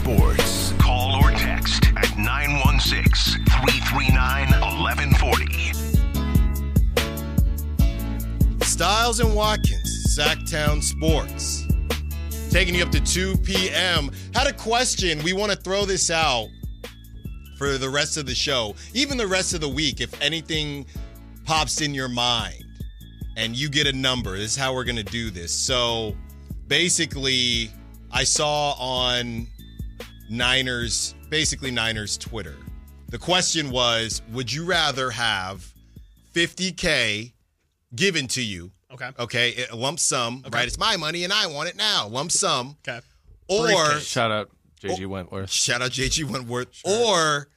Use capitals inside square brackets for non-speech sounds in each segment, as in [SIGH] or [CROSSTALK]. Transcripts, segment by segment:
sports. Call or text at 916 339 1140. Stiles and Watkins, Sacktown Sports. Taking you up to 2 p.m. Had a question. We want to throw this out for the rest of the show, even the rest of the week, if anything pops in your mind and you get a number. This is how we're going to do this. So basically, I saw on Niners, basically Niners Twitter, the question was Would you rather have 50K given to you? Okay. Okay, a lump sum, right? It's my money and I want it now, lump sum. Okay. Or Briefcase. Shout out JG Wentworth. shout out JG Wentworth, or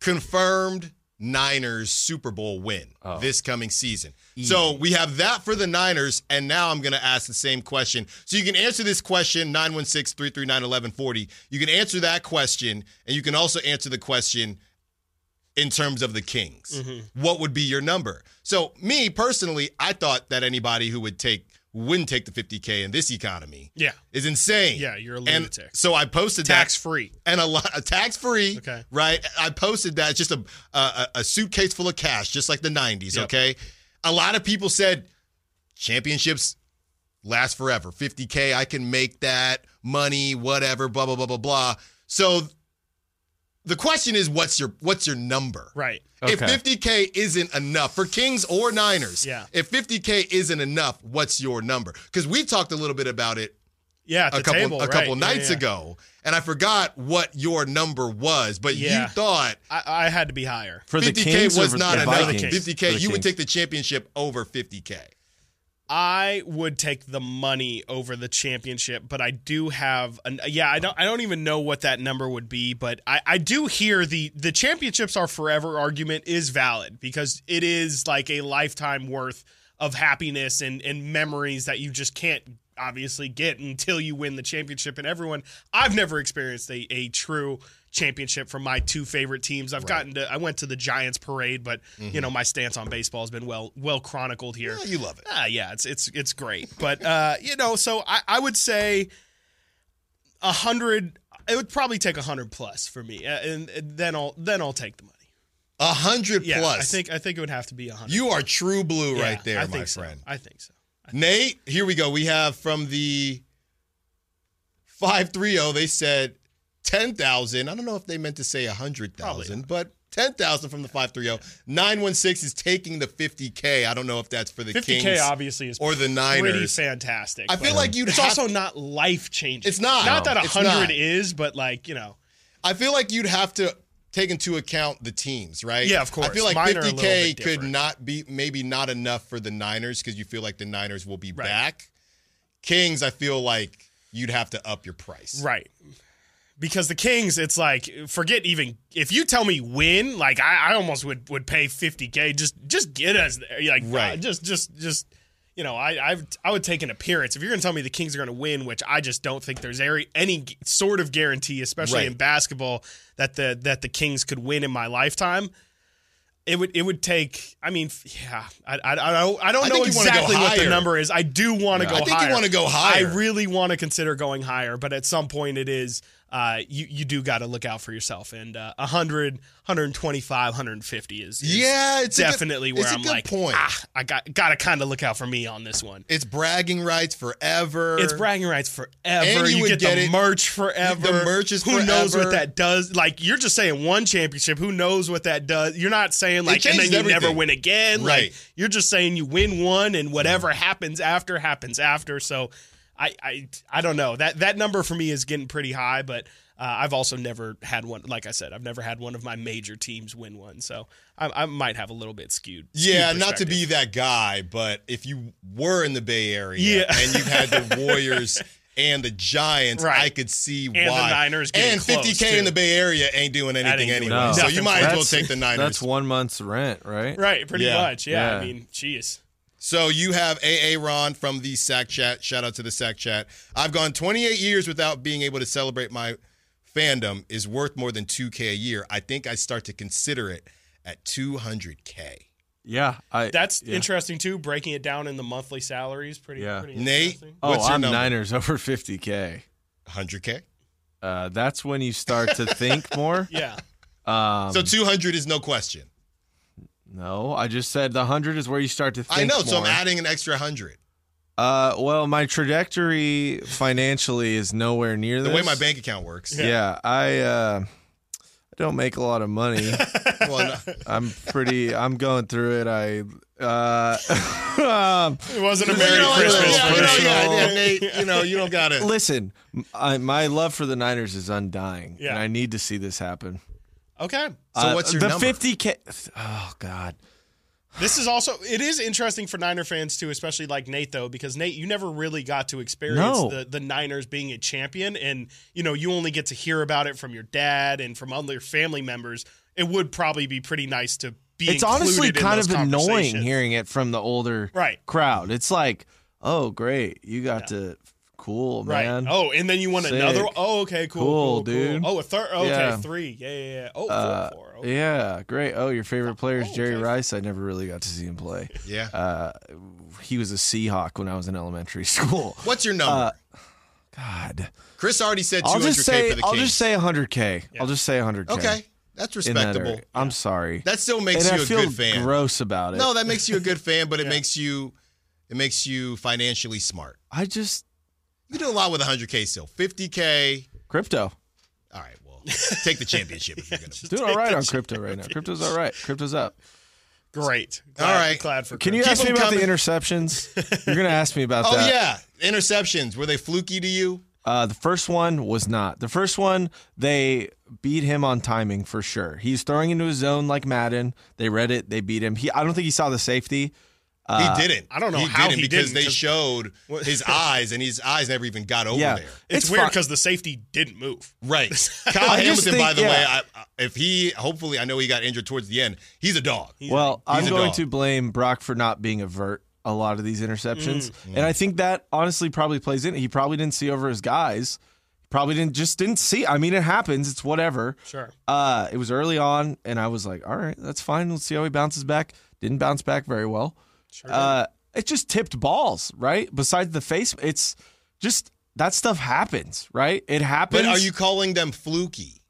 confirmed Niners Super Bowl win oh. this coming season. So we have that for the Niners, and now I'm going to ask the same question. So you can answer this question, 916 339 1140. You can answer that question, and you can also answer the question in terms of the Kings. Mm-hmm. What would be your number? So, me personally, I thought that anybody who would take wouldn't take the 50K in this economy Yeah. is insane. Yeah, you're a And lunatic. so I posted that Tax free. and a lot tax free. Okay. Right. I posted that just a, a a suitcase full of cash, just like the '90s. Yep. Okay. A lot of people said championships last forever. 50k, I can make that money, whatever. Blah blah blah blah blah. So the question is, what's your what's your number? Right. Okay. If 50k isn't enough for Kings or Niners, Yeah. If 50k isn't enough, what's your number? Because we talked a little bit about it Yeah. A couple table, a right. couple Yeah, nights yeah. ago, and I forgot what your number was, but Yeah. you thought I, I had to be higher. For the 50k Kings was not enough. 50k, you would take the championship over 50k. I would take the money over the championship, but I do have an yeah, I don't I don't even know what that number would be, but I, I do hear the the championships are forever argument is valid because it is like a lifetime worth of happiness and, and memories that you just can't obviously get until you win the championship. And everyone I've never experienced a, a true championship from my two favorite teams. I've gotten to I went to the Giants parade, but you know, my stance on baseball has been well well chronicled here. Yeah, you love it. Ah, yeah, it's it's it's great, but uh, you know, so I, I would say a hundred. It would probably take a hundred plus for me, uh, and, and then I'll then I'll take the money. A hundred Yeah, plus. I think I think it would have to be a hundred. you are true blue Yeah, right there, I my so. friend. I think so. Nate, here we go. We have from the 530, they said 10,000. I don't know if they meant to say 100,000, but 10,000 from the 530. 916 is taking the 50K. I don't know if that's for the Fifty Kings k obviously is or the pretty Niners. fantastic. I feel like you'd it's also not life changing. It's not. Not that a hundred not. is, but like you know, I feel like you'd have to take into account the teams, right? Yeah, of course. I feel like Mine are a little 50K could not be maybe not enough for the Niners because you feel like the Niners will be Right. back. Kings, I feel like you'd have to up your price. Right. Because the Kings, it's like forget even if you tell me win, like I, I almost would would pay fifty k just just get us there, like Right. uh, just just just you know I I I would take an appearance if you're gonna tell me the Kings are gonna win, which I just don't think there's any any sort of guarantee, especially Right. in basketball, that the that the Kings could win in my lifetime. It would it would take. I mean, yeah. I I, I don't I don't I know think you wanna go exactly what the number is. I do want to Yeah. go I think you wanna go higher. I really want to consider going higher, but at some point it is uh, you you do got to look out for yourself. And uh, 100, 125, 150 is, is Yeah, it's a good- definitely where it's I'm like, point. ah, I got got to kind of look out for me on this one. It's bragging rights forever. It's bragging rights forever. And you you get, get the it- merch forever. the merch is Who knows what that does? Like you're just saying one championship. Who knows what that does? You're not saying like and then you never win again. Right. Like you're just saying you win one and whatever happens after happens after. So I I I don't know. That that number for me is getting pretty high, but uh, I've also never had one. Like I said, I've never had one of my major teams win one. So I, I might have a little bit skewed. skewed Yeah, not to be that guy, but if you were in the Bay Area Yeah. and you had the [LAUGHS] Warriors and the Giants, Right. I could see why. And the. Niners and 50K in the Bay Area ain't doing anything ain't anyway. No. So you might as well take the [LAUGHS] Niners. That's one month's rent, right? right. Pretty Yeah. much. Yeah. Yeah. I mean, jeez. So you have AA Ron from the Sack Chat. Shout out to the Sack Chat. I've gone 28 years without being able to celebrate my fandom is worth more than 2K a year. I think I start to consider it at 200K. Yeah, I. That's yeah. interesting too. Breaking it down in the monthly salaries, pretty. Yeah. pretty Nate? interesting. Oh, What's your I'm number? Niners over 50k. 100K? uh, that's when you start to think more. [LAUGHS] Yeah. Um, So 200 is no question. No, I just said the hundred is where you start to think. I know, so I'm adding an extra 100. Uh, well, my trajectory financially is nowhere near The this. way my bank account works. Yeah, I uh, I don't make a lot of money. [LAUGHS] Well, no, I'm pretty. I'm going through it. I. Uh, [LAUGHS] um, It wasn't a You Merry know, Christmas yeah, for you know, yeah, yeah, Nate, you know, you don't got it. listen, I, my love for the Niners is undying, Yeah. and I need to see this happen. Okay. So uh, what's your the number? 50k? Oh God. This is also it is interesting for Niner fans too, especially like Nate though, because Nate, you never really got to experience No. the, the Niners being a champion, and you know you only get to hear about it from your dad and from other family members. It would probably be pretty nice to be. It's honestly kind of annoying hearing it from the older Right. crowd. It's like, oh great, you got to cool Right. man. Oh, and then you want Sick. another. Oh, okay, cool, Cool, cool, dude. Cool. Oh, a third. Okay, Yeah. three. Yeah, yeah, yeah. Oh, four, Uh, four. Okay. yeah, great. Oh, your favorite player is Oh, Jerry okay. Rice. I never really got to see him play. Yeah. Uh, he was a Seahawk when I was in elementary [LAUGHS] school. What's your number? Uh, God, Chris already said 200K I'll just say for the I'll just say 100k. I'll just say 100k. okay. That's in that respectable. I'm sorry. That still makes and you I a feel good fan. gross about it. No, that makes you a good fan, but it [LAUGHS] makes you it makes you financially smart. I just You do a lot with 100K still. 50K. crypto. All right, well, take the championship if you're going to. Doing all right on crypto right now. Crypto's all right. Crypto's up. Great. All Glad, right. Glad for. Can you Chris. ask me them about the interceptions? You're gonna ask me about [LAUGHS] Oh that. yeah, interceptions. Were they fluky to you? Uh, the first one was not. The first one, they beat him on timing for sure. He's throwing into his zone like Madden. They read it. They beat him. He, I don't think he saw the safety. Uh, he didn't. I don't know he how didn't he because didn't, they 'cause- showed his [LAUGHS] eyes, and his eyes never even got over Yeah. there. It's, It's weird because the safety didn't move. Right. [LAUGHS] Kyle I just Hamilton, by think- the way, yeah. I, I- if he hopefully, I know he got injured towards the end. He's a dog. Well, I'm going dog. to blame Brock for not being avert a lot of these interceptions, Mm. and I think that honestly probably plays in. He probably didn't see over his guys. Probably didn't just didn't see. I mean, it happens. It's whatever. Sure. Uh, it was early on, and I was like, all right, that's fine. Let's see how he bounces back. Didn't bounce back very well. Sure. Uh, it just tipped balls, right? Besides the face, it's just that stuff happens, right? It happens. But are you calling them fluky?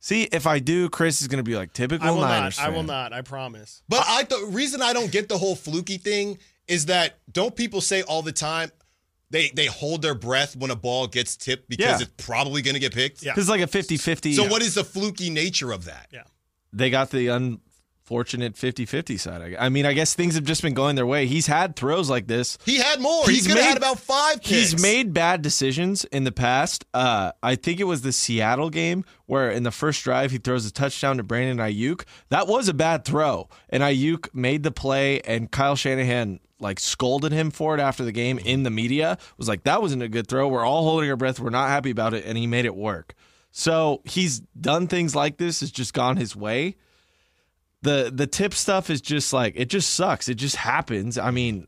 see? If I do, Chris is going to be like typical I will Niners. not. I will not. I promise. But I the reason I don't get the whole fluky thing is that don't people say all the time they they hold their breath when a ball gets tipped because Yeah. it's probably going to get picked? Yeah. It's like a 50-50. So what is the fluky nature of that? Yeah. they got the unfortunate 50-50 side. I mean, I guess things have just been going their way. He's had throws like this. He had more. He's he could have made- had about five kicks. He's made bad decisions in the past. Uh, I think it was the Seattle game where in the first drive he throws a touchdown to Brandon Aiyuk. That was a bad throw, and Aiyuk made the play, and Kyle Shanahan like scolded him for it after the game in the media. Was like that wasn't a good throw. We're all holding our breath. We're not happy about it, and he made it work. So he's done things like this. It's just gone his way. The the tip stuff is just like it just sucks. It just happens. I mean,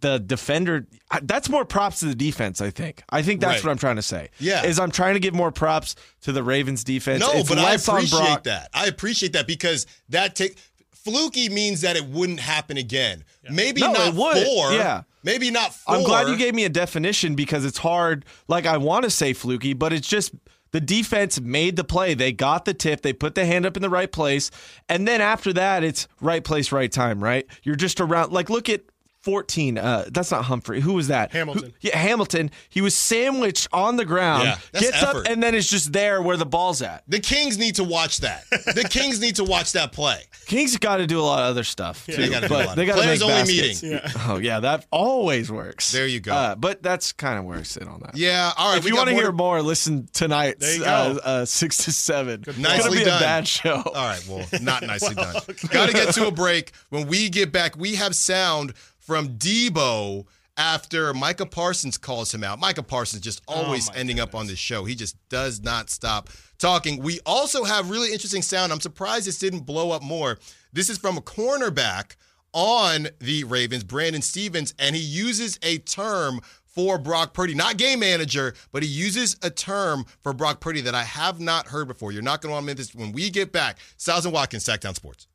the defender that's more props to the defense i think i think that's Right. what i'm trying to say Yeah. is i'm trying to give more props to the ravens defense No, It's but I appreciate that. I appreciate that because that take fluky means that it wouldn't happen again. Maybe No, not it would. four. Yeah. Maybe not four. i'm glad you gave me a definition because it's hard like i want to say fluky but it's just the defense made the play. They got the tip. They put the hand up in the right place. And then after that it's right place right time right? You're just around like look at 14 uh that's not humphrey who was that Hamilton. Who- yeah hamilton he was sandwiched on the ground Yeah, that's gets effort. up and then is just there where the ball's at The Kings need to watch that. The [LAUGHS] Kings need to watch that play. Kings got to do a lot of other stuff too. They gotta do a lot. they got Players make only baskets. meeting. Oh yeah, that always works. There you go. Uh, but that's kind of where I sit on that. Yeah. All right. If we you want to more hear more, listen tonight. There you uh, go. uh, six to seven. It's Nicely gonna be done. a bad show. All right, well, not nicely [LAUGHS] done. Got to get to a break. When we get back, we have sound from Debo after Micah Parsons calls him out. Micah Parsons just oh always my ending up on this show. He just does not stop talking. We also have really interesting sound. I'm surprised this didn't blow up more. This is from a cornerback on the Ravens, Brandon Stephens, and he uses a term for Brock Purdy, not game manager, but he uses a term for Brock Purdy that I have not heard before. You're not going to want to miss this when we get back. Stiles and Watkins, Sacktown Sports.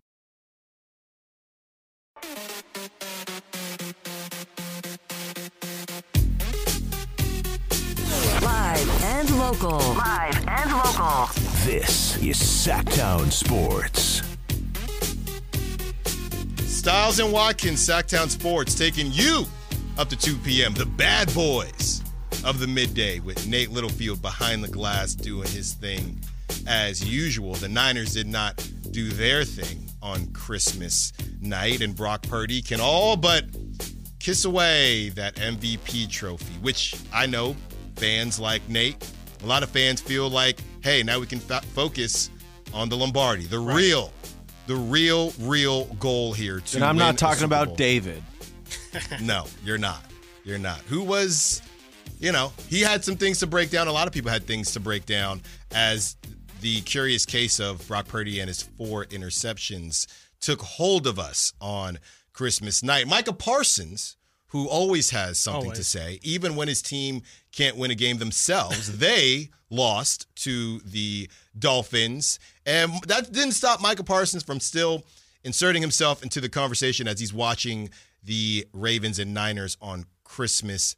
Local. Live and local. This is Sacktown Sports. Stiles and Watkins, Sacktown Sports, taking you up to 2 p.m. The bad boys of the midday with Nate Littlefield behind the glass doing his thing as usual. The Niners did not do their thing on Christmas night, and Brock Purdy can all but kiss away that MVP trophy, which I know fans like Nate, a lot of fans feel like, hey, now we can f- focus on the Lombardi, the real, the real, real goal here. To And I'm not talking about David. [LAUGHS] No, you're not. You're not. Who was, you know, he had some things to break down. A lot of people had things to break down as the curious case of Brock Purdy and his four interceptions took hold of us on Christmas night. Micah Parsons, who always has something to say, even when his team can't win a game themselves, [LAUGHS] they lost to the Dolphins. And that didn't stop Micah Parsons from still inserting himself into the conversation as he's watching the Ravens and Niners on Christmas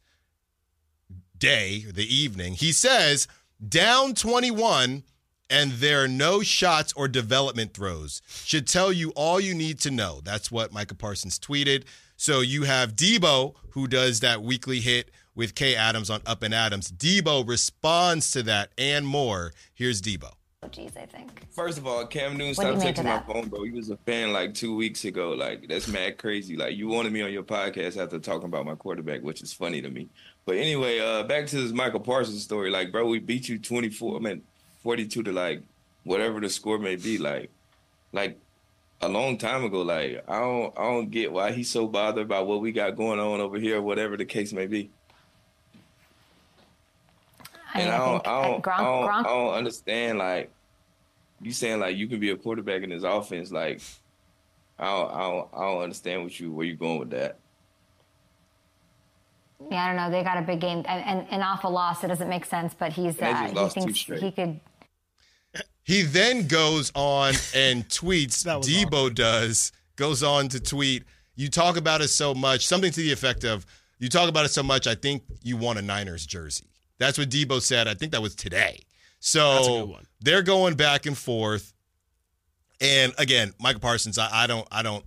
day, the evening. He says, down 21 and there are no shots or development throws. Should tell you all you need to know. That's what Micah Parsons tweeted. So you have Debo, who does that weekly hit with Kay Adams on Up and Adams. Debo responds to that and more. Here's Debo. Geez, I think. First of all, Cam Newton What stopped texting my phone, bro. He was a fan like two weeks ago. Like that's mad crazy. Like you wanted me on your podcast after talking about my quarterback, which is funny to me. But anyway, uh, back to this Michael Parsons story. Like, bro, we beat you twenty four. I mean, forty two to like whatever the score may be. Like, like a long time ago. Like I don't, I don't get why he's so bothered about what we got going on over here, whatever the case may be. I And I I, don't, I don't, Gronk, I don't, Gronk I don't understand. Like you saying, like you can be a quarterback in this offense. Like I don't, I don't, I don't understand what you where you going with that. yeah, I don't know. They got a big game and, and an awful loss. It doesn't make sense, but he's uh, he thinks he could. He then goes on and tweets, [LAUGHS] Debo does, goes on to tweet, You talk about it so much, something to the effect of, You talk about it so much, I think you want a Niners jersey. That's what Debo said. I think that was today. That's a good So they're going back and forth. And again, Michael Parsons, I, I don't I don't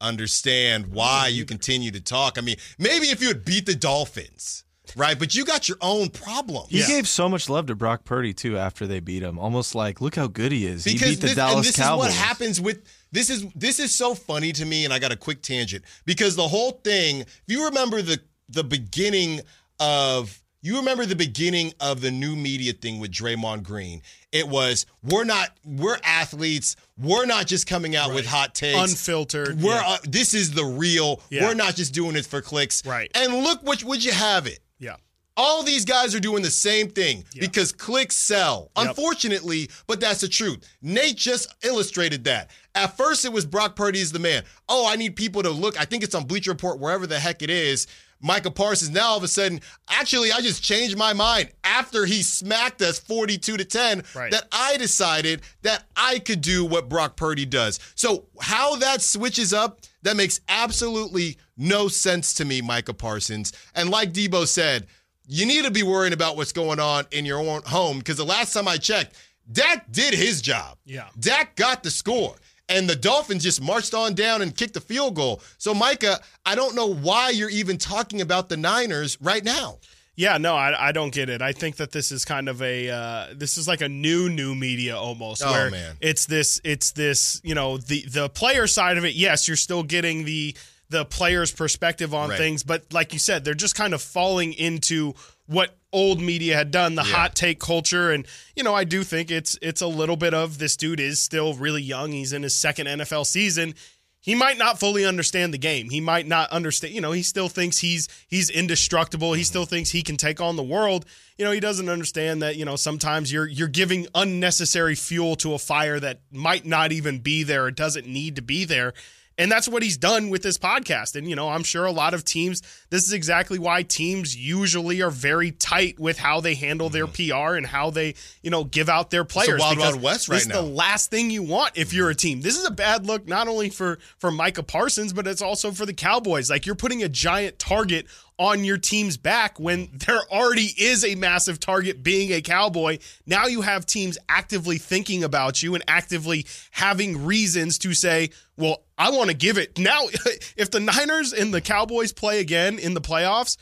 understand why you continue to talk. I mean, maybe if you had beat the Dolphins, right? But you got your own problem. He Yeah. gave so much love to Brock Purdy too after they beat him. Almost like, look how good he is. he beat the this, Dallas and this Cowboys. is what happens with this is this is so funny to me and i got a quick tangent because the whole thing if you remember the the beginning of you remember the beginning of the new media thing with Draymond Green. It was we're not we're athletes. We're not just coming out with hot takes. Unfiltered, We're yeah. uh, this is the real. Yeah. We're not just doing it for clicks. Right. And look what would you have it. Yeah. All these guys are doing the same thing Yeah. because clicks sell. Yep. Unfortunately, but that's the truth. Nate just illustrated that. At first, it was Brock Purdy is the man. Oh, I need people to look. I think it's on Bleacher Report, wherever the heck it is. Michael Parsons. Now all of a sudden, actually, I just changed my mind after he smacked us 42 to 10. Right. That I decided that I could do what Brock Purdy does. So how that switches up, that makes absolutely no sense to me, Micah Parsons. And like Debo said, you need to be worrying about what's going on in your own home because the last time I checked, Dak did his job. Yeah. Dak got the score. And the Dolphins just marched on down and kicked a field goal. So, Micah, I don't know why you're even talking about the Niners right now. Yeah, no, I, I don't get it. I think that this is kind of a uh, this is like a new new media almost. Oh, where man. it's this it's this you know the the player side of it. Yes, you're still getting the the player's perspective on Right. things, but like you said, they're just kind of falling into what old media had done, the Yeah. hot take culture, and you know I do think it's it's a little bit of this dude is still really young. He's in his second NFL season he might not fully understand the game. He might not understand, you know, he still thinks he's he's indestructible. He still thinks he can take on the world. You know, he doesn't understand that, you know, sometimes you're you're giving unnecessary fuel to a fire that might not even be there. It doesn't need to be there. And that's what he's done with this podcast. And, you know, I'm sure a lot of teams, this is exactly why teams usually are very tight with how they handle their mm-hmm. PR and how they, you know, give out their players. Wild Wild West this right is the last thing you want if you're a mm-hmm. team. This is a bad look not only for for Micah Parsons, but it's also for the Cowboys. Like you're putting a giant target on your team's back when there already is a massive target being a cowboy. Now you have teams actively thinking about you and actively having reasons to say, well, I want to give it. Now, [LAUGHS] if the Niners and the Cowboys play again in the playoffs,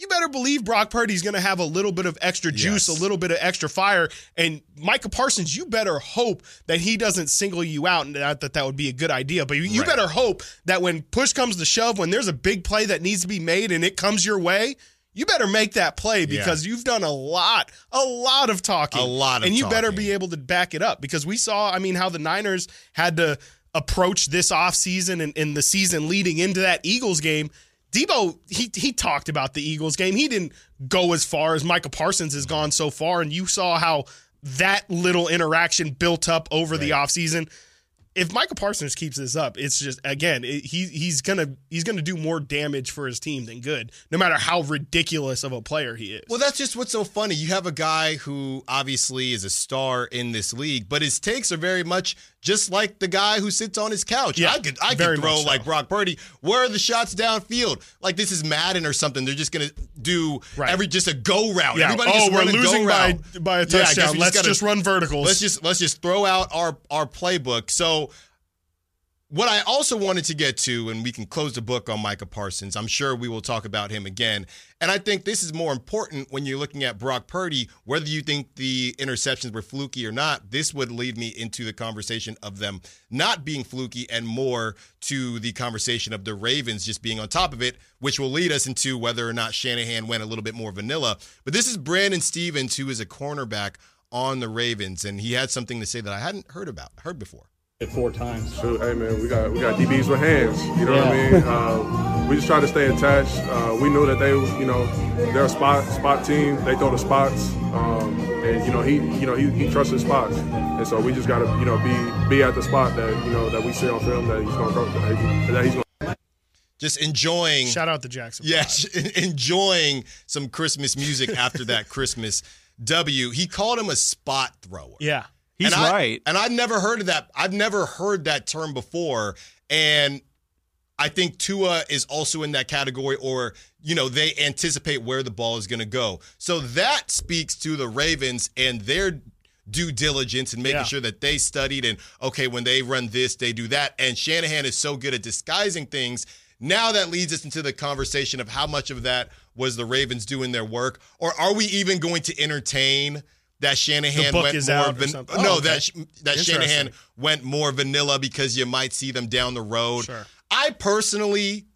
you better believe Brock Purdy's going to have a little bit of extra juice, Yes. a little bit of extra fire. And Micah Parsons, you better hope that he doesn't single you out. And not that that would be a good idea, but you, you better hope that when push comes to shove, when there's a big play that needs to be made and it comes your way, you better make that play because you've done a lot, a lot of talking. A lot of And you better be able to back it up because we saw, I mean, how the Niners had to approach this offseason and, and the season leading into that Eagles game. Debo, he he talked about the Eagles game. He didn't go as far as Michael Parsons has gone so far, and you saw how that little interaction built up over the offseason. If Michael Parsons keeps this up, it's just again it, he he's gonna he's gonna do more damage for his team than good, no matter how ridiculous of a player he is. Well, that's just what's so funny. You have a guy who obviously is a star in this league, but his takes are very much just like the guy who sits on his couch. Yeah, I could I could throw so. like Brock Purdy. Where are the shots downfield? Like this is Madden or something. They're just gonna do Right. every just a go route. yeah. Everybody oh, just we're losing go by by a Yeah, touchdown. we Let's gotta- just run verticals. Let's just let's just throw out our our playbook. So what I also wanted to get to, and we can close the book on Micah Parsons. I'm sure we will talk about him again. And I think this is more important when you're looking at Brock Purdy, whether you think the interceptions were fluky or not. This would lead me into the conversation of them not being fluky and more to the conversation of the Ravens just being on top of it, which will lead us into whether or not Shanahan went a little bit more vanilla. But this is Brandon Stephens, who is a cornerback on the Ravens, and he had something to say that I hadn't heard about, heard before. Four times. Shoot, hey man, we got we got DBs with hands. You know what I mean? Uh, we just try to stay attached. Uh, we knew that they, you know, they're a spot spot team. They throw the spots, um, and you know he, you know he, he trusts his spots, and so we just got to, you know, be be at the spot that you know that we see on film that he's gonna go that he- that he's gonna. Just enjoying. Shout out to Jackson. Yes, [LAUGHS] enjoying some Christmas music after that [LAUGHS] Christmas W. He called him a spot thrower. Yeah. He's and I- right. and I've never heard of that. I've never heard that term before. And I think Tua is also in that category, or, you know, they anticipate where the ball is going to go. So that speaks to the Ravens and their due diligence and making Yeah. sure that they studied and, okay, when they run this, they do that. And Shanahan is so good at disguising things. Now that leads us into the conversation of how much of that was the Ravens doing their work, or are we even going to entertain that Shanahan went more van- no Oh, okay. that sh- that Shanahan went more vanilla because you might see them down the road. Sure. I personally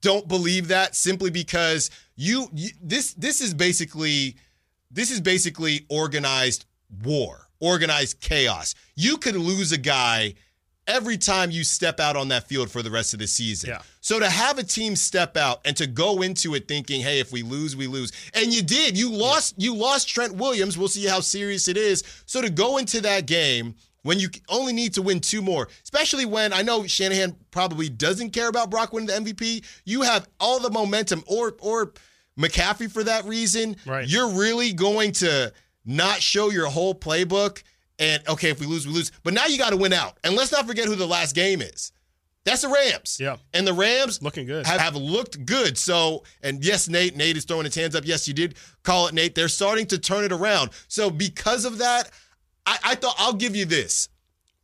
don't believe that simply because you, you this this is basically this is basically organized war, organized chaos. You could lose a guy every time you step out on that field for the rest of the season. Yeah. So to have a team step out and to go into it thinking, "Hey, if we lose, we lose," and you did, you lost. You lost Trent Williams. We'll see how serious it is. So to go into that game when you only need to win two more, especially when I know Shanahan probably doesn't care about Brock winning the MVP. You have all the momentum, or or McCaffrey for that reason. Right. You're really going to not show your whole playbook. And okay, if we lose, we lose. But now you got to win out. And let's not forget who the last game is. That's the Rams. Yeah. And the Rams Looking good. Have, have looked good. So, and yes, Nate, Nate is throwing his hands up. Yes, you did call it Nate. They're starting to turn it around. So because of that, I, I thought I'll give you this.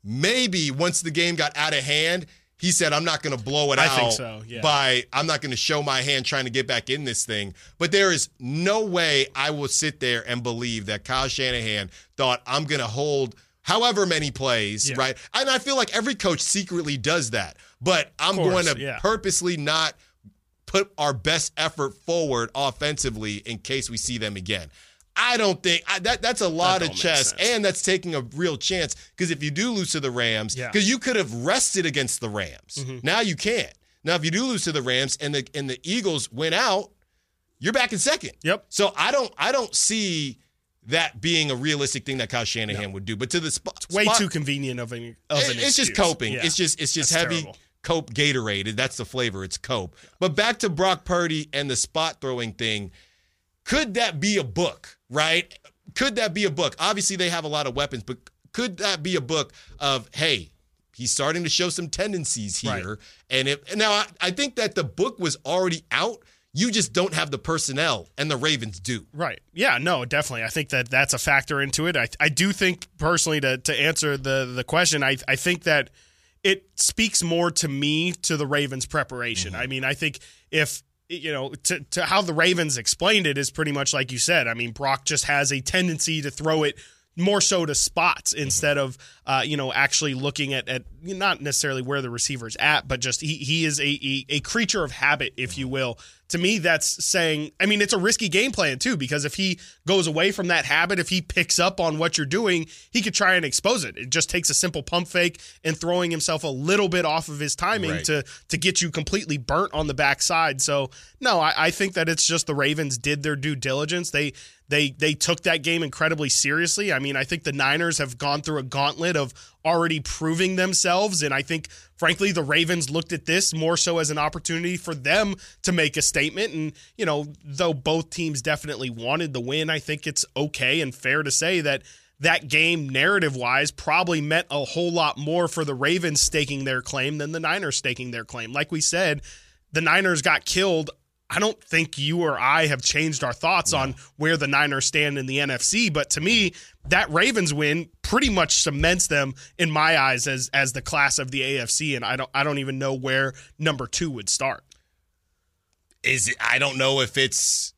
Maybe once the game got out of hand, he said, I'm not going to blow it I out think so, yeah. by, I'm not going to show my hand trying to get back in this thing. But there is no way I will sit there and believe that Kyle Shanahan thought I'm going to hold however many plays, Yeah. right? And I feel like every coach secretly does that. But I'm course, going to yeah. purposely not put our best effort forward offensively in case we see them again. I don't think I, that that's a lot don't of chess, and that's taking a real chance because if you do lose to the Rams, Yeah. Mm-hmm. because you could have rested against the Rams, now you can't. Now if you do lose to the Rams and the and the Eagles win out, you're back in second. Yep. So I don't I don't see that being a realistic thing that Kyle Shanahan would do. But to the spot, it's Way spot- too convenient of an of an it- it's just coping. Yeah. It's just it's just That's heavy terrible. Cope Gatorade. That's the flavor. It's Cope. But back to Brock Purdy and the spot throwing thing. Could that be a book, right? Could that be a book? Obviously, they have a lot of weapons, but could that be a book of, hey, he's starting to show some tendencies here? Right. And if now I, I think that the book was already out. You just don't have the personnel, and the Ravens do. Right. Yeah, no, definitely. I think that that's a factor into it. I, I do think personally to, to answer the, the question, I, I think that it speaks more to me to the Ravens preparation. Mm-hmm. I mean, I think if you know to, to how the Ravens explained it is pretty much like you said. I mean, Brock just has a tendency to throw it more so to spots instead of uh, you know actually looking at, at not necessarily where the receiver's at, but just he he is a, a a creature of habit, if you will. To me, that's saying. I mean, it's a risky game plan too because if he goes away from that habit, if he picks up on what you're doing, he could try and expose it. It just takes a simple pump fake and throwing himself a little bit off of his timing Right. to to get you completely burnt on the backside. So no, I, I think that it's just the Ravens did their due diligence. They they they took that game incredibly seriously. I mean, I think the Niners have gone through a gauntlet of already proving themselves, and I think frankly the Ravens looked at this more so as an opportunity for them to make a statement. And you know, though both teams definitely wanted the win, I think it's okay and fair to say that that game narrative wise probably meant a whole lot more for the Ravens staking their claim than the Niners staking their claim. Like we said, the Niners got killed. I don't think you or I have changed our thoughts on where the Niners stand in the NFC, but to me, that Ravens win pretty much cements them in my eyes as as the class of the AFC and I don't I don't even know where number 2 would start. Is it, I don't know if it's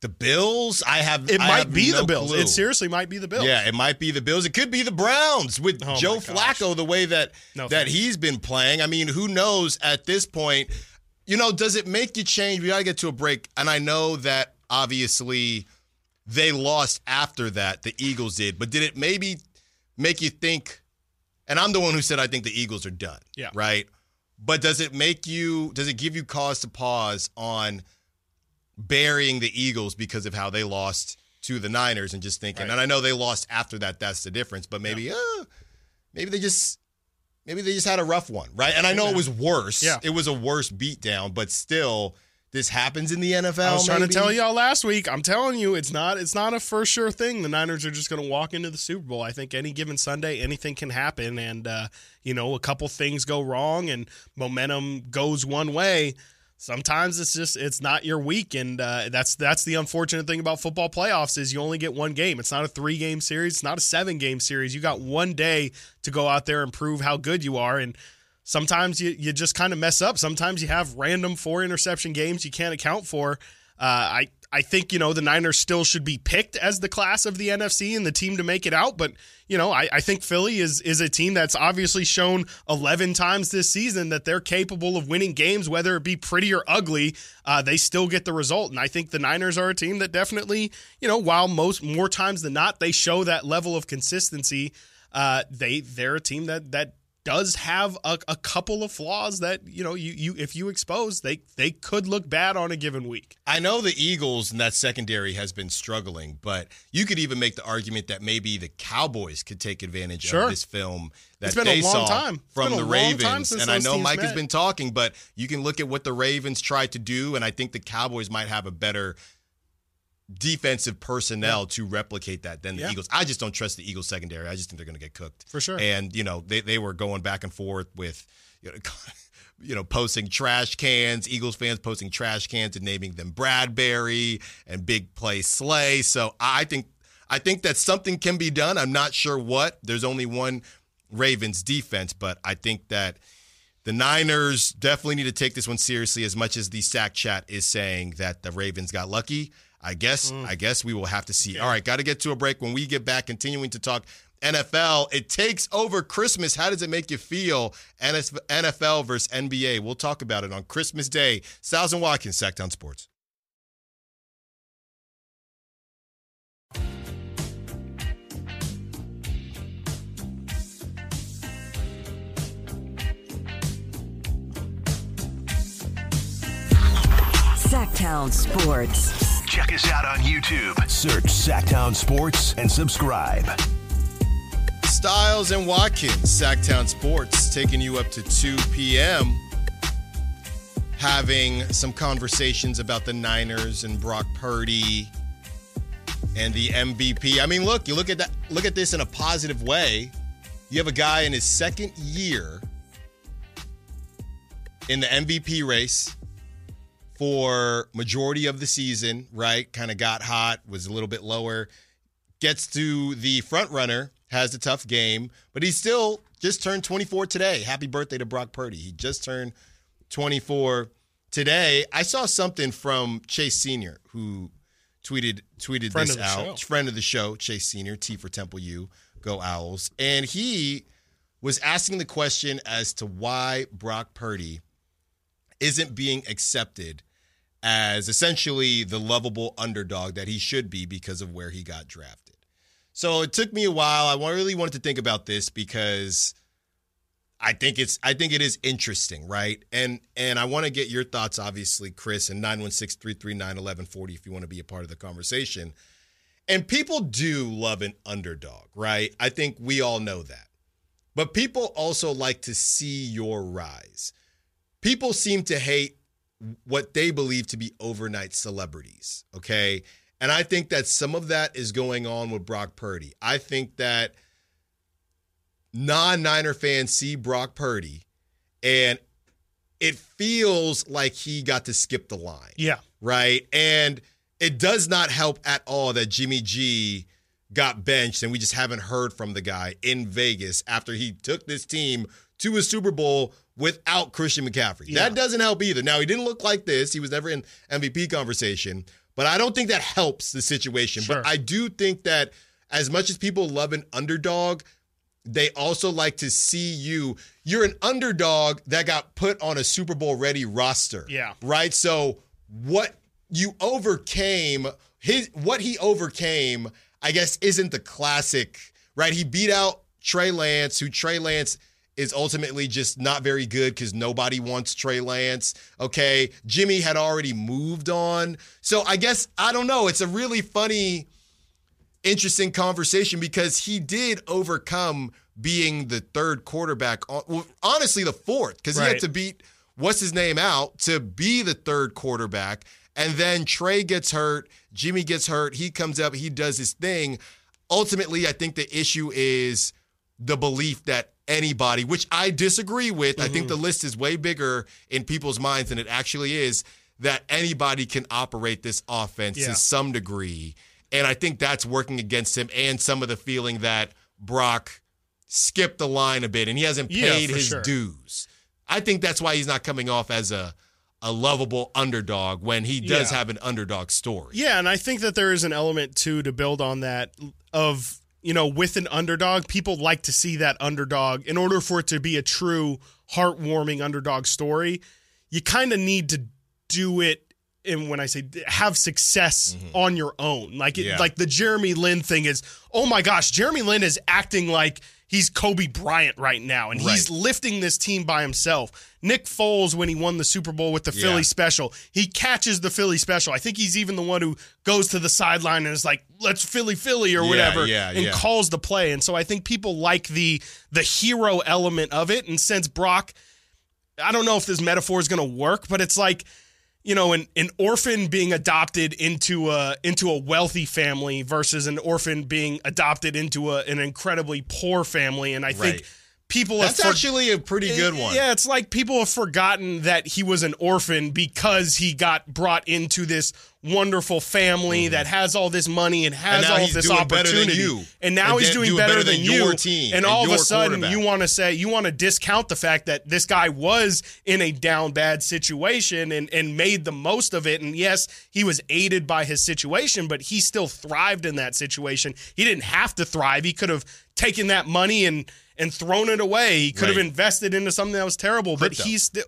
the Bills. I have. It I might have be no the Bills. clue. It seriously might be the Bills. Yeah, it might be the Bills. It could be the Browns with Oh, Joe. Flacco the way that No that thanks. he's been playing. I mean, who knows at this point? You know, does it make you change? We got to get to a break, and I know that obviously they lost after that. The Eagles did, but did it maybe make you think? And I'm the one who said I think the Eagles are done. Yeah. Right. But does it make you? Does it give you cause to pause on? burying the Eagles because of how they lost to the Niners and just thinking, and I know they lost after that, that's the difference, but maybe, uh, maybe they just, maybe they just had a rough one, right? And I know it was worse. Yeah. It was a worse beatdown, but still, this happens in the NFL. I was trying maybe? to tell y'all last week. I'm telling you, it's not. It's not a for sure thing. The Niners are just going to walk into the Super Bowl. I think any given Sunday, anything can happen, and uh, you know, a couple things go wrong, and momentum goes one way. Sometimes it's just it's not your week, and uh, that's that's the unfortunate thing about football playoffs is you only get one game. It's not a three game series. It's not a seven game series. You got one day to go out there and prove how good you are, and sometimes you, you just kind of mess up. Sometimes you have random four interception games you can't account for. Uh, I I think you know the Niners still should be picked as the class of the NFC and the team to make it out. But you know I, I think Philly is is a team that's obviously shown eleven times this season that they're capable of winning games, whether it be pretty or ugly. Uh, they still get the result, and I think the Niners are a team that definitely you know while most more times than not they show that level of consistency. Uh, they they're a team that that does have a, a couple of flaws that you know you you if you expose they they could look bad on a given week. I know the Eagles and that secondary has been struggling, but you could even make the argument that maybe the Cowboys could take advantage Sure. of this film that they a long saw time. From the Ravens. And I know Mike has been talking, but you can look at what the Ravens tried to do, and I think the Cowboys might have a better defensive personnel to replicate that than the Yeah. Eagles. I just don't trust the Eagles secondary. I just think they're going to get cooked. For sure. And, you know, they, they were going back and forth with, you know, [LAUGHS] you know, posting trash cans, Eagles fans posting trash cans and naming them Bradberry and Big Play Slay. So I think I think that something can be done. I'm not sure what. There's only one Ravens defense, but I think that the Niners definitely need to take this one seriously as much as the sack chat is saying that the Ravens got lucky. I guess mm. I guess we will have to see. All right, got to get to a break. When we get back, continuing to talk NFL, it takes over Christmas. How does it make you feel? NFL versus NBA. We'll talk about it on Christmas Day. Stiles and Watkins, Sacktown Sports. Sacktown Sports. Check us out on YouTube. Search Sacktown Sports and subscribe. Stiles and Watkins, Sacktown Sports, taking you up to 2 p.m. having some conversations about the Niners and Brock Purdy and the MVP. I mean, look, you look at that look at this in a positive way. You have a guy in his second year in the MVP race for majority of the season, right? Kind of got hot, was a little bit lower. Gets to the front runner, has a tough game, but he still just turned 24 today. Happy birthday to Brock Purdy. He just turned 24 today. I saw something from Chase Senior who tweeted tweeted Friend this out. show. Friend of the show, Chase Senior, T for Temple U, go Owls, and he was asking the question as to why Brock Purdy isn't being accepted as essentially the lovable underdog that he should be because of where he got drafted. So it took me a while. I really wanted to think about this because I think it's I think it is interesting, right? And and I want to get your thoughts obviously, Chris, and 916-339-1140 if you want to be a part of the conversation. And people do love an underdog, right? I think we all know that. But people also like to see your rise. People seem to hate what they believe to be overnight celebrities, okay? And I think that some of that is going on with Brock Purdy. I think that non Niner fans see Brock Purdy and it feels like he got to skip the line Yeah. right? And it does not help at all that Jimmy G got benched and we just haven't heard from the guy in Vegas after he took this team to a Super Bowl without Christian McCaffrey. Yeah. That doesn't help either. Now, he didn't look like this. He was never in MVP conversation, but I don't think that helps the situation. Sure. But I do think that as much as people love an underdog, they also like to see you. You're an underdog that got put on a Super Bowl ready roster. Yeah. Right? So what you overcame his what he overcame, I guess, isn't the classic, right? He beat out Trey Lance, who Trey Lance is ultimately just not very good because nobody wants Trey Lance. Okay. Jimmy had already moved on. So I guess I don't know. It's a really funny interesting conversation because he did overcome being the third quarterback. on- Well, honestly, the fourth because he had to beat what's his name out to be the third quarterback. And then Trey gets hurt, Jimmy gets hurt, he comes up, he does his thing. Ultimately, I think the issue is the belief that anybody, which I disagree with, I think mm-hmm. the list is way bigger in people's minds than it actually is, that anybody can operate this offense Yeah. to some degree. And I think that's working against him and some of the feeling that Brock skipped the line a bit and he hasn't paid for his sure. dues. I think that's why he's not coming off as a a lovable underdog when he does Yeah. have an underdog story. Yeah, and I think that there is an element too to build on that of you know with an underdog, people like to see that underdog in order for it to be a true heartwarming underdog story. You kind of need to do it. And when I say have success mm-hmm. on your own, like it, Yeah. like the Jeremy Lin thing is, oh my gosh, Jeremy Lin is acting like he's Kobe Bryant right now, and he's lifting this team by himself. Nick Foles, when he won the Super Bowl with the Yeah. Philly special, he catches the Philly special. I think he's even the one who goes to the sideline and is like, "Let's Philly, Philly" or Yeah, whatever, yeah, and calls the play. And so I think people like the the hero element of it. And since Brock, I don't know if this metaphor is going to work, but it's like you know, an, an orphan being adopted into a into a wealthy family versus an orphan being adopted into a, an incredibly poor family, and I think Right. People That's have for- actually a pretty good one. yeah, it's like people have forgotten that he was an orphan because he got brought into this wonderful family that has all this money and has Mm-hmm. And now all he's this doing better than opportunity. you. And now And he's doing, doing better, better than, than you. your team and and all of a sudden, you want to say you want to discount the fact that this guy was in a down bad situation and and made the most of it. And yes, he was aided by his situation, but he still thrived in that situation. He didn't have to thrive. He could have taken that money and and thrown it away. He could have invested into something that was terrible, but Crypto. he's still.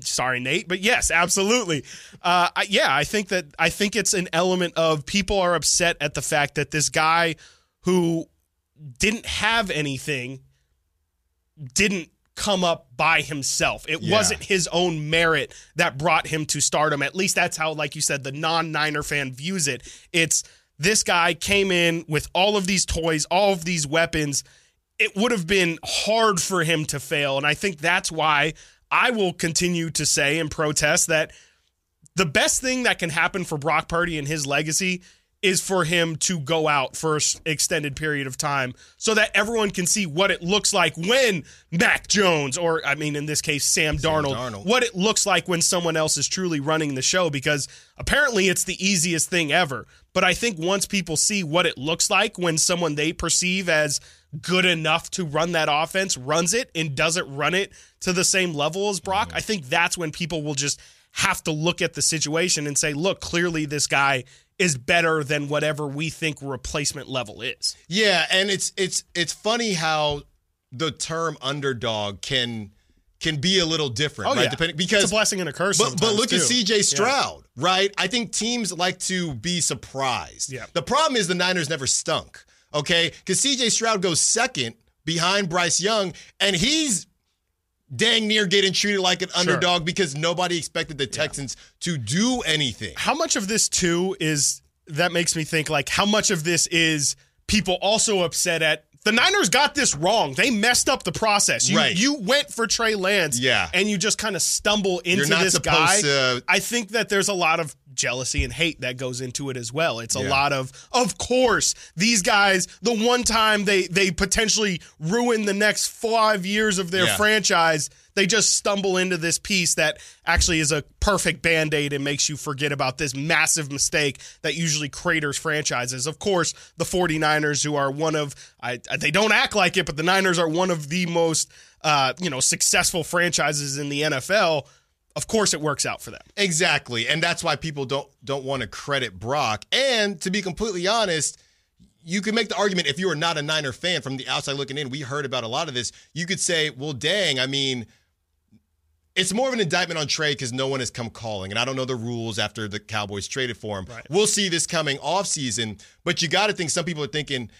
Sorry, Nate, but yes, absolutely. Uh, I, yeah, I think that I think it's an element of people are upset at the fact that this guy who didn't have anything didn't come up by himself. It Yeah. wasn't his own merit that brought him to stardom. At least that's how, like you said, the non Niner fan views it. It's this guy came in with all of these toys, all of these weapons. It would have been hard for him to fail. And I think that's why I will continue to say and protest that the best thing that can happen for Brock Purdy and his legacy is for him to go out for an extended period of time so that everyone can see what it looks like when Mac Jones, or I mean, in this case, Sam, Darnold, Darnold. what it looks like when someone else is truly running the show because apparently it's the easiest thing ever. But I think once people see what it looks like when someone they perceive as good enough to run that offense runs it and doesn't run it to the same level as Brock, I think that's when people will just have to look at the situation and say, look, clearly this guy is better than whatever we think replacement level is. Yeah, and it's it's it's funny how the term underdog can can be a little different, Oh, right? yeah. Depending It's because a blessing and a curse But but look at too. CJ Yeah. Stroud, right? I think teams like to be surprised. Yeah. The problem is the Niners never stunk. Okay, because CJ Stroud goes second behind Bryce Young, and he's dang near getting treated like an underdog because nobody expected the Texans to do anything. How much of this too is that makes me think like how much of this is people also upset at the Niners got this wrong. They messed up the process. You Right. you went for Trey Lance, Yeah. and you just kind of stumble into this guy. to- I think that there's a lot of jealousy and hate that goes into it as well. It's a Yeah. lot of, of course, these guys. The one time they they potentially ruin the next five years of their Yeah. franchise, they just stumble into this piece that actually is a perfect band aid and makes you forget about this massive mistake that usually craters franchises. Of course, the 49ers, who are one of, I, they don't act like it, but the Niners are one of the most, uh, you know, successful franchises in the NFL. Of course, it works out for them. Exactly, and that's why people don't don't want to credit Brock. And to be completely honest, you could make the argument if you are not a Niner fan from the outside looking in. We heard about a lot of this. You could say, "Well, dang, I mean." It's more of an indictment on Trey because no one has come calling. And I don't know the rules after the Cowboys traded for him. We'll see this coming offseason. But you got to think some people are thinking,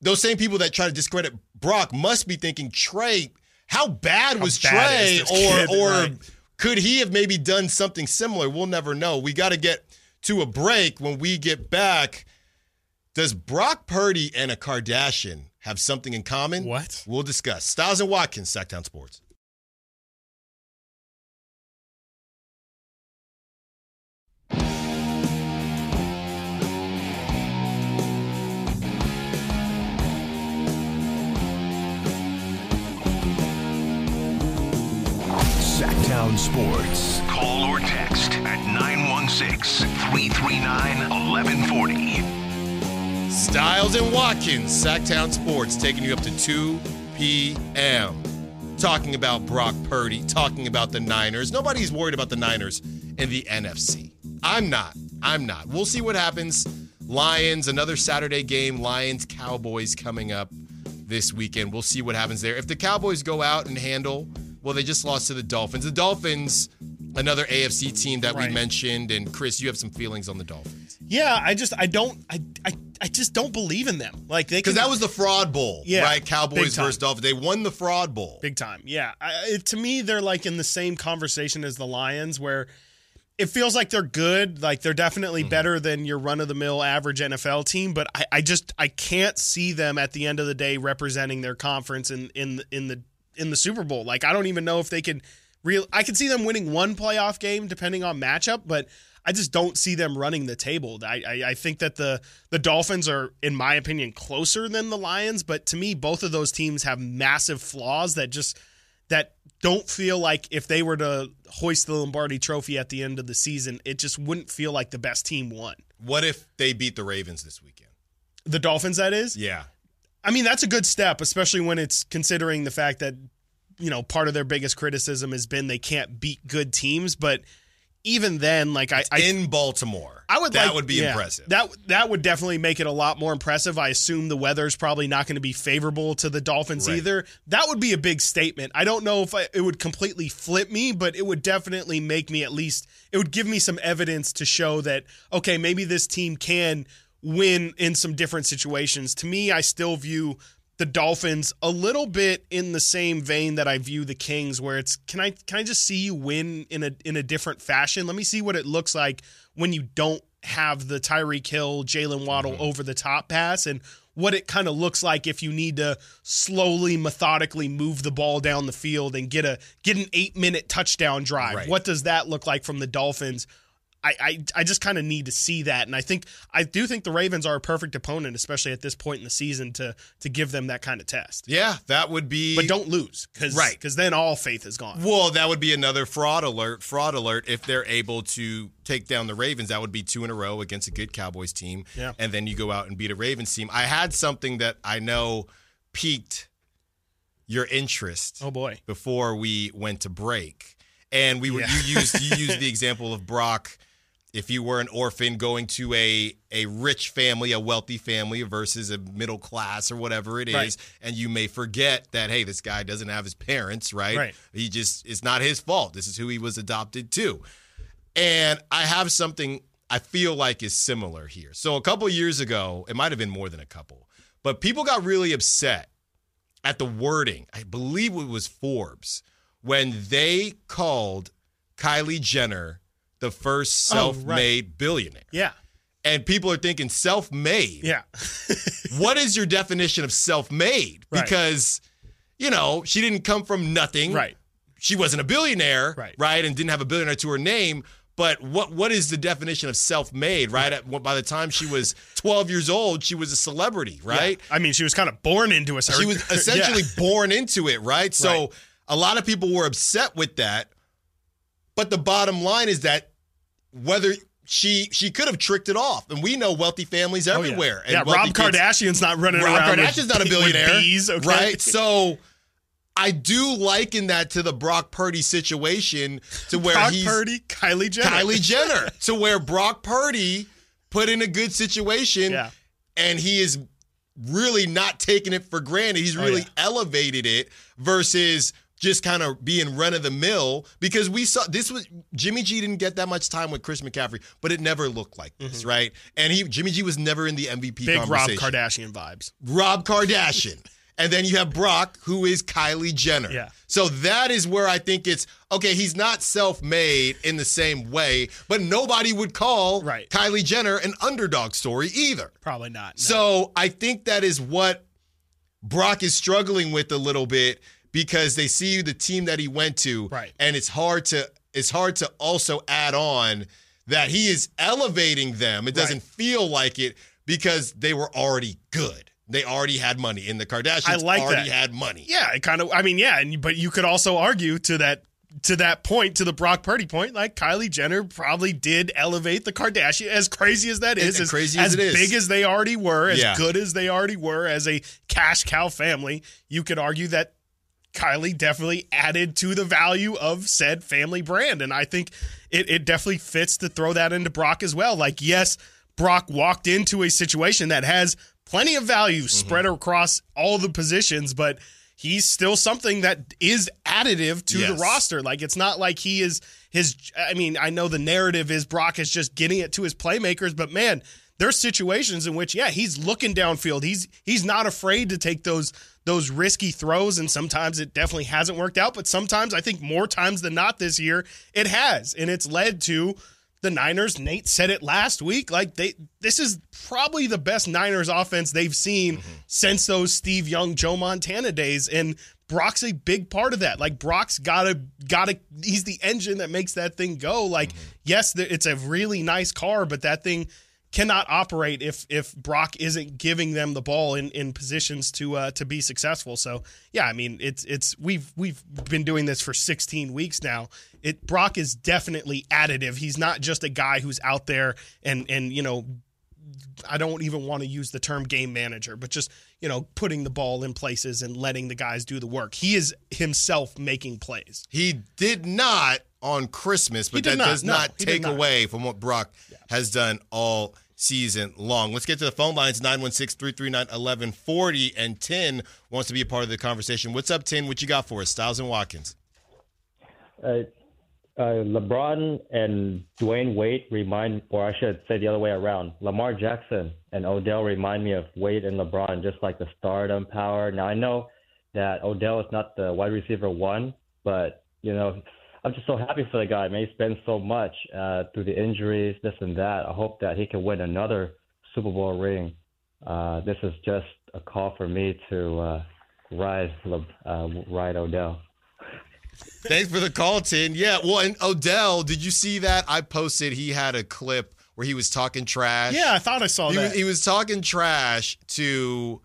those same people that try to discredit Brock must be thinking, Trey, how bad was bad Trey? Or, kid? or Right. Could he have maybe done something similar? We'll never know. We got to get to a break. When we get back, does Brock Purdy and a Kardashian have something in common? What? We'll discuss. Stiles and Watkins, Sacktown Sports. Sacktown Sports. Call or text at 916 339 1140. Stiles and Watkins, Sacktown Sports, taking you up to 2 p.m. Talking about Brock Purdy, talking about the Niners. Nobody's worried about the Niners in the NFC. I'm not. I'm not. We'll see what happens. Lions, another Saturday game. Lions, Cowboys coming up this weekend. We'll see what happens there. If the Cowboys go out and handle, well, they just lost to the Dolphins. The Dolphins, another AFC team that Right. we mentioned. And Chris, you have some feelings on the Dolphins. Yeah, I just I don't I I, I just don't believe in them. Like they Because that was the fraud bowl, Yeah, right? Cowboys versus Dolphins. They won the fraud bowl. big time. Yeah, I, it, to me they're like in the same conversation as the Lions, where it feels like they're good. Like they're definitely Mm-hmm. better than your run of the mill average NFL team, but I, I just I can't see them at the end of the day representing their conference in in in the in the Super Bowl. Like I don't even know if they can real. I could see them winning one playoff game depending on matchup, but. I just don't see them running the table. I, I, I think that the the Dolphins are, in my opinion, closer than the Lions. But to me, both of those teams have massive flaws that just that don't feel like if they were to hoist the Lombardi Trophy at the end of the season, it just wouldn't feel like the best team won. What if they beat the Ravens this weekend? The Dolphins, that is. Yeah. I mean, that's a good step, especially when it's considering the fact that, you know, part of their biggest criticism has been they can't beat good teams. But even then, like, I, I In Baltimore. I would that like- would be yeah, impressive. That that would definitely make it a lot more impressive. I assume the weather's probably not going to be favorable to the Dolphins Right. either. That would be a big statement. I don't know if I, it would completely flip me, but it would definitely make me at least it would give me some evidence to show that okay, maybe this team can win in some different situations. To me, I still view the Dolphins a little bit in the same vein that I view the Kings, where it's can I can I just see you win in a in a different fashion? Let me see what it looks like when you don't have the Tyreek Hill, Jaylen Waddle mm-hmm. over the top pass, and what it kind of looks like if you need to slowly, methodically move the ball down the field and get a get an eight minute touchdown drive. Right. What does that look like from the Dolphins? I, I, I just kind of need to see that, and I think I do think the Ravens are a perfect opponent, especially at this point in the season, to to give them that kind of test. Yeah, that would be. But don't lose, because Right. because then all faith is gone. Well, that would be another fraud alert. Fraud alert if they're able to take down the Ravens. That would be two in a row against a good Cowboys team. Yeah. And then you go out and beat a Ravens team. I had something that I know piqued your interest Oh boy, before we went to break. And we were Yeah. you used you [LAUGHS] used the example of Brock if you were an orphan going to a a rich family, a wealthy family versus a middle class or whatever it is, Right. and you may forget that hey, this guy doesn't have his parents, right? Right. He just it's not his fault. This is who he was adopted to. And I have something I feel like is similar here. So a couple years ago, it might have been more than a couple, but people got really upset at the wording. I believe it was Forbes when they called Kylie Jenner the first Oh, right. self-made billionaire. yeah, And people are thinking self-made. yeah, [LAUGHS] What is your definition of self-made? Right. Because you know, she didn't come from nothing right. she wasn't a billionaire, Right. right, and didn't have a billionaire to her name. But what what is the definition of self-made, right? At, by the time she was [LAUGHS] 12 years old, she was a celebrity, right? I mean, she was kind of born into a. She was [LAUGHS] essentially born into it, right? So Right. a lot of people were upset with that. But the bottom line is that whether she she could have tricked it off, and we know wealthy families Oh, yeah. everywhere. And Yeah, Rob Kardashian's not running Rob around. with- Kardashian's not a billionaire, bees, okay? right? [LAUGHS] So I do liken that to the Brock Purdy situation, to where Brock he's Purdy, Kylie Jenner. Kylie [LAUGHS] Jenner, to where Brock Purdy put in a good situation, Yeah. and he is really not taking it for granted. He's Oh, really yeah. elevated it versus just kind of being run of the mill because we saw this was Jimmy G didn't get that much time with Chris McCaffrey, but it never looked like this, right? And he Jimmy G was never in the MVP Mm-hmm. Big Rob. Kardashian vibes. Rob Kardashian. [LAUGHS] And then you have Brock, who is Kylie Jenner. Yeah. So that is where I think it's okay. He's not self made in the same way, but nobody would call Right. Kylie Jenner an underdog story either. Probably not. no. So I think that is what Brock is struggling with a little bit because they see the team that he went to, Right. And it's hard to it's hard to also add on that he is elevating them. It doesn't Right. feel like it because they were already good. They already had money, and the Kardashians I like already that. had money. yeah, it kind of. I mean, yeah, and but you could also argue to that to that point, to the Brock Purdy point, like Kylie Jenner probably did elevate the Kardashian. As crazy as that is, As crazy as as it is. big as they already were, as Yeah. good as they already were, as a cash cow family, you could argue that Kylie definitely added to the value of said family brand. And I think it, it definitely fits to throw that into Brock as well. Like, yes, Brock walked into a situation that has plenty of value Mm-hmm. spread across all the positions, but he's still something that is additive to Yes. the roster. Like, it's not like he is his. I mean, I know the narrative is Brock is just getting it to his playmakers, but man, there's situations in which, yeah, he's looking downfield. He's he's not afraid to take those those risky throws, and sometimes it definitely hasn't worked out. But sometimes I think more times than not this year it has, and it's led to the Niners. Nate said it last week. Like they, this is probably the best Niners offense they've seen mm-hmm. since those Steve Young, Joe Montana days, and. Brock's a big part of that. Like Brock's gotta gotta he's the engine that makes that thing go. Like mm-hmm. yes, it's a really nice car, but that thing cannot operate if if Brock isn't giving them the ball in, in positions to uh, to be successful. So yeah, I mean it's it's we've we've been doing this for 16 weeks now. It Brock is definitely additive. He's not just a guy who's out there and and you know I don't even want to use the term game manager, but just you know putting the ball in places and letting the guys do the work. He is himself making plays. He did not on Christmas, but that not. does No, not take not. away from what Brock has done all season long. Let's get to the phone lines 916 339 1140. And Tin wants to be a part of the conversation. What's up, 10? What you got for us? Stiles and Watkins. uh, uh, LeBron and Dwyane Wade remind, or I should say the other way around. Lamar Jackson and Odell remind me of Wade and LeBron, just like the stardom power. Now I know that Odell is not the wide receiver one, but you know, I'm just so happy for the guy. Man, he's been so much uh, through the injuries, this and that. I hope that he can win another Super Bowl ring. Uh, this is just a call for me to uh, ride uh, ride Odell. Thanks for the call, Tin. Yeah, well, and Odell, did you see that? I posted he had a clip where he was talking trash. Yeah, I thought I saw he that. Was, he was talking trash to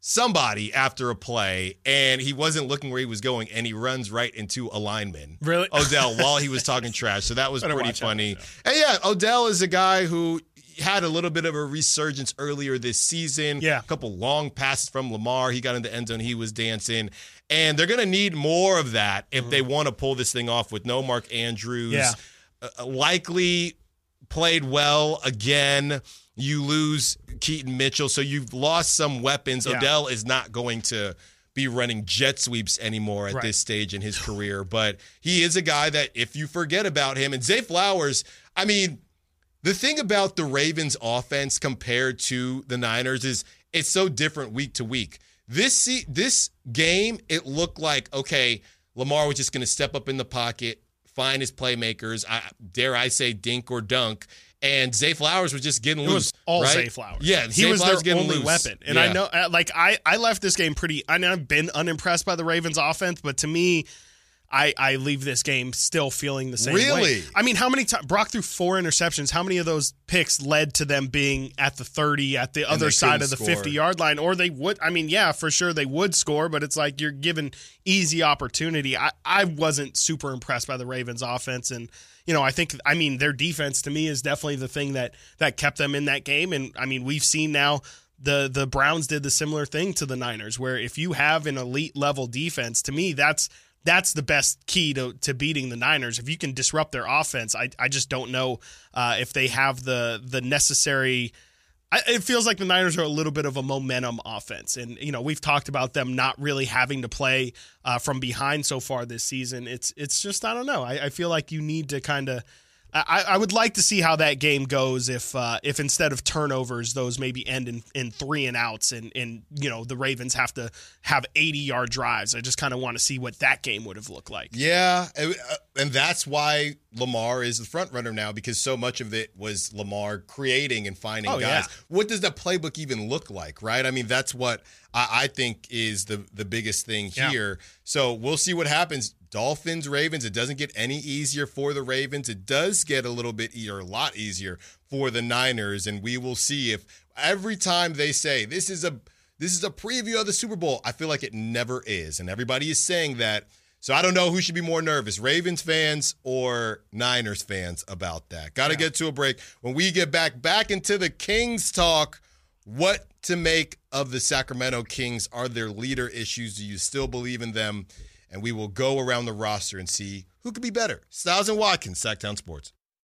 somebody after a play, and he wasn't looking where he was going, and he runs right into a lineman. Really? [LAUGHS] Odell, while he was talking trash. So that was pretty out, funny. And yeah, Odell is a guy who had a little bit of a resurgence earlier this season. Yeah. A couple long passes from Lamar. He got in the end zone. He was dancing. And they're going to need more of that if they want to pull this thing off with no Mark Andrews. Yeah. Uh, likely played well again. You lose Keaton Mitchell, so you've lost some weapons. Yeah. Odell is not going to be running jet sweeps anymore at Right. this stage in his career, but he is a guy that if you forget about him and Zay Flowers, I mean, the thing about the Ravens offense compared to the Niners is it's so different week to week. This this game, it looked like okay, Lamar was just going to step up in the pocket, find his playmakers. I, dare I say, dink or dunk. And Zay Flowers was just getting It loose. was all right? Zay Flowers. Yeah, he Zay was Flowers their getting only loose. weapon. And Yeah. I know, uh, like I, I left this game pretty. I know I've been unimpressed by the Ravens' offense, but to me, I, I leave this game still feeling the same way. Really? I mean, how many times Brock threw four interceptions? How many of those picks led to them being at the thirty, at the other side of the score. fifty yard line, or they would? I mean, yeah, for sure they would score, but it's like you're given easy opportunity. I, I wasn't super impressed by the Ravens' offense, and you know, I think I mean their defense to me is definitely the thing that that kept them in that game, and I mean we've seen now. The, the Browns did the similar thing to the Niners, where if you have an elite level defense, to me, that's that's the best key to, to beating the Niners. If you can disrupt their offense, I, I just don't know uh, if they have the the necessary. I, it feels like the Niners are a little bit of a momentum offense, and you know we've talked about them not really having to play uh, from behind so far this season. It's it's just I don't know. I, I feel like you need to kind of. I, I would like to see how that game goes if uh, if instead of turnovers those maybe end in, in three and outs and, and you know the Ravens have to have 80 yard drives. I just kind of want to see what that game would have looked like. Yeah, and uh, that's why Lamar is the front runner now because so much of it was Lamar creating and finding Oh, guys. yeah. What does that playbook even look like, right? I mean, that's what I, I think is the the biggest thing Yeah. here. So we'll see what happens. Dolphins, Ravens. It doesn't get any easier for the Ravens. It does get a little bit e- or a lot easier for the Niners, and we will see if every time they say this is a this is a preview of the Super Bowl, I feel like it never is, and everybody is saying that. So I don't know who should be more nervous, Ravens fans or Niners fans about that. Got to get to a break. When we get back back into the Kings talk, what to make of the Sacramento Kings? Are there leader issues? Do you still believe in them? And we will go around the roster and see who could be better. Stiles and Watkins, Sacktown Sports.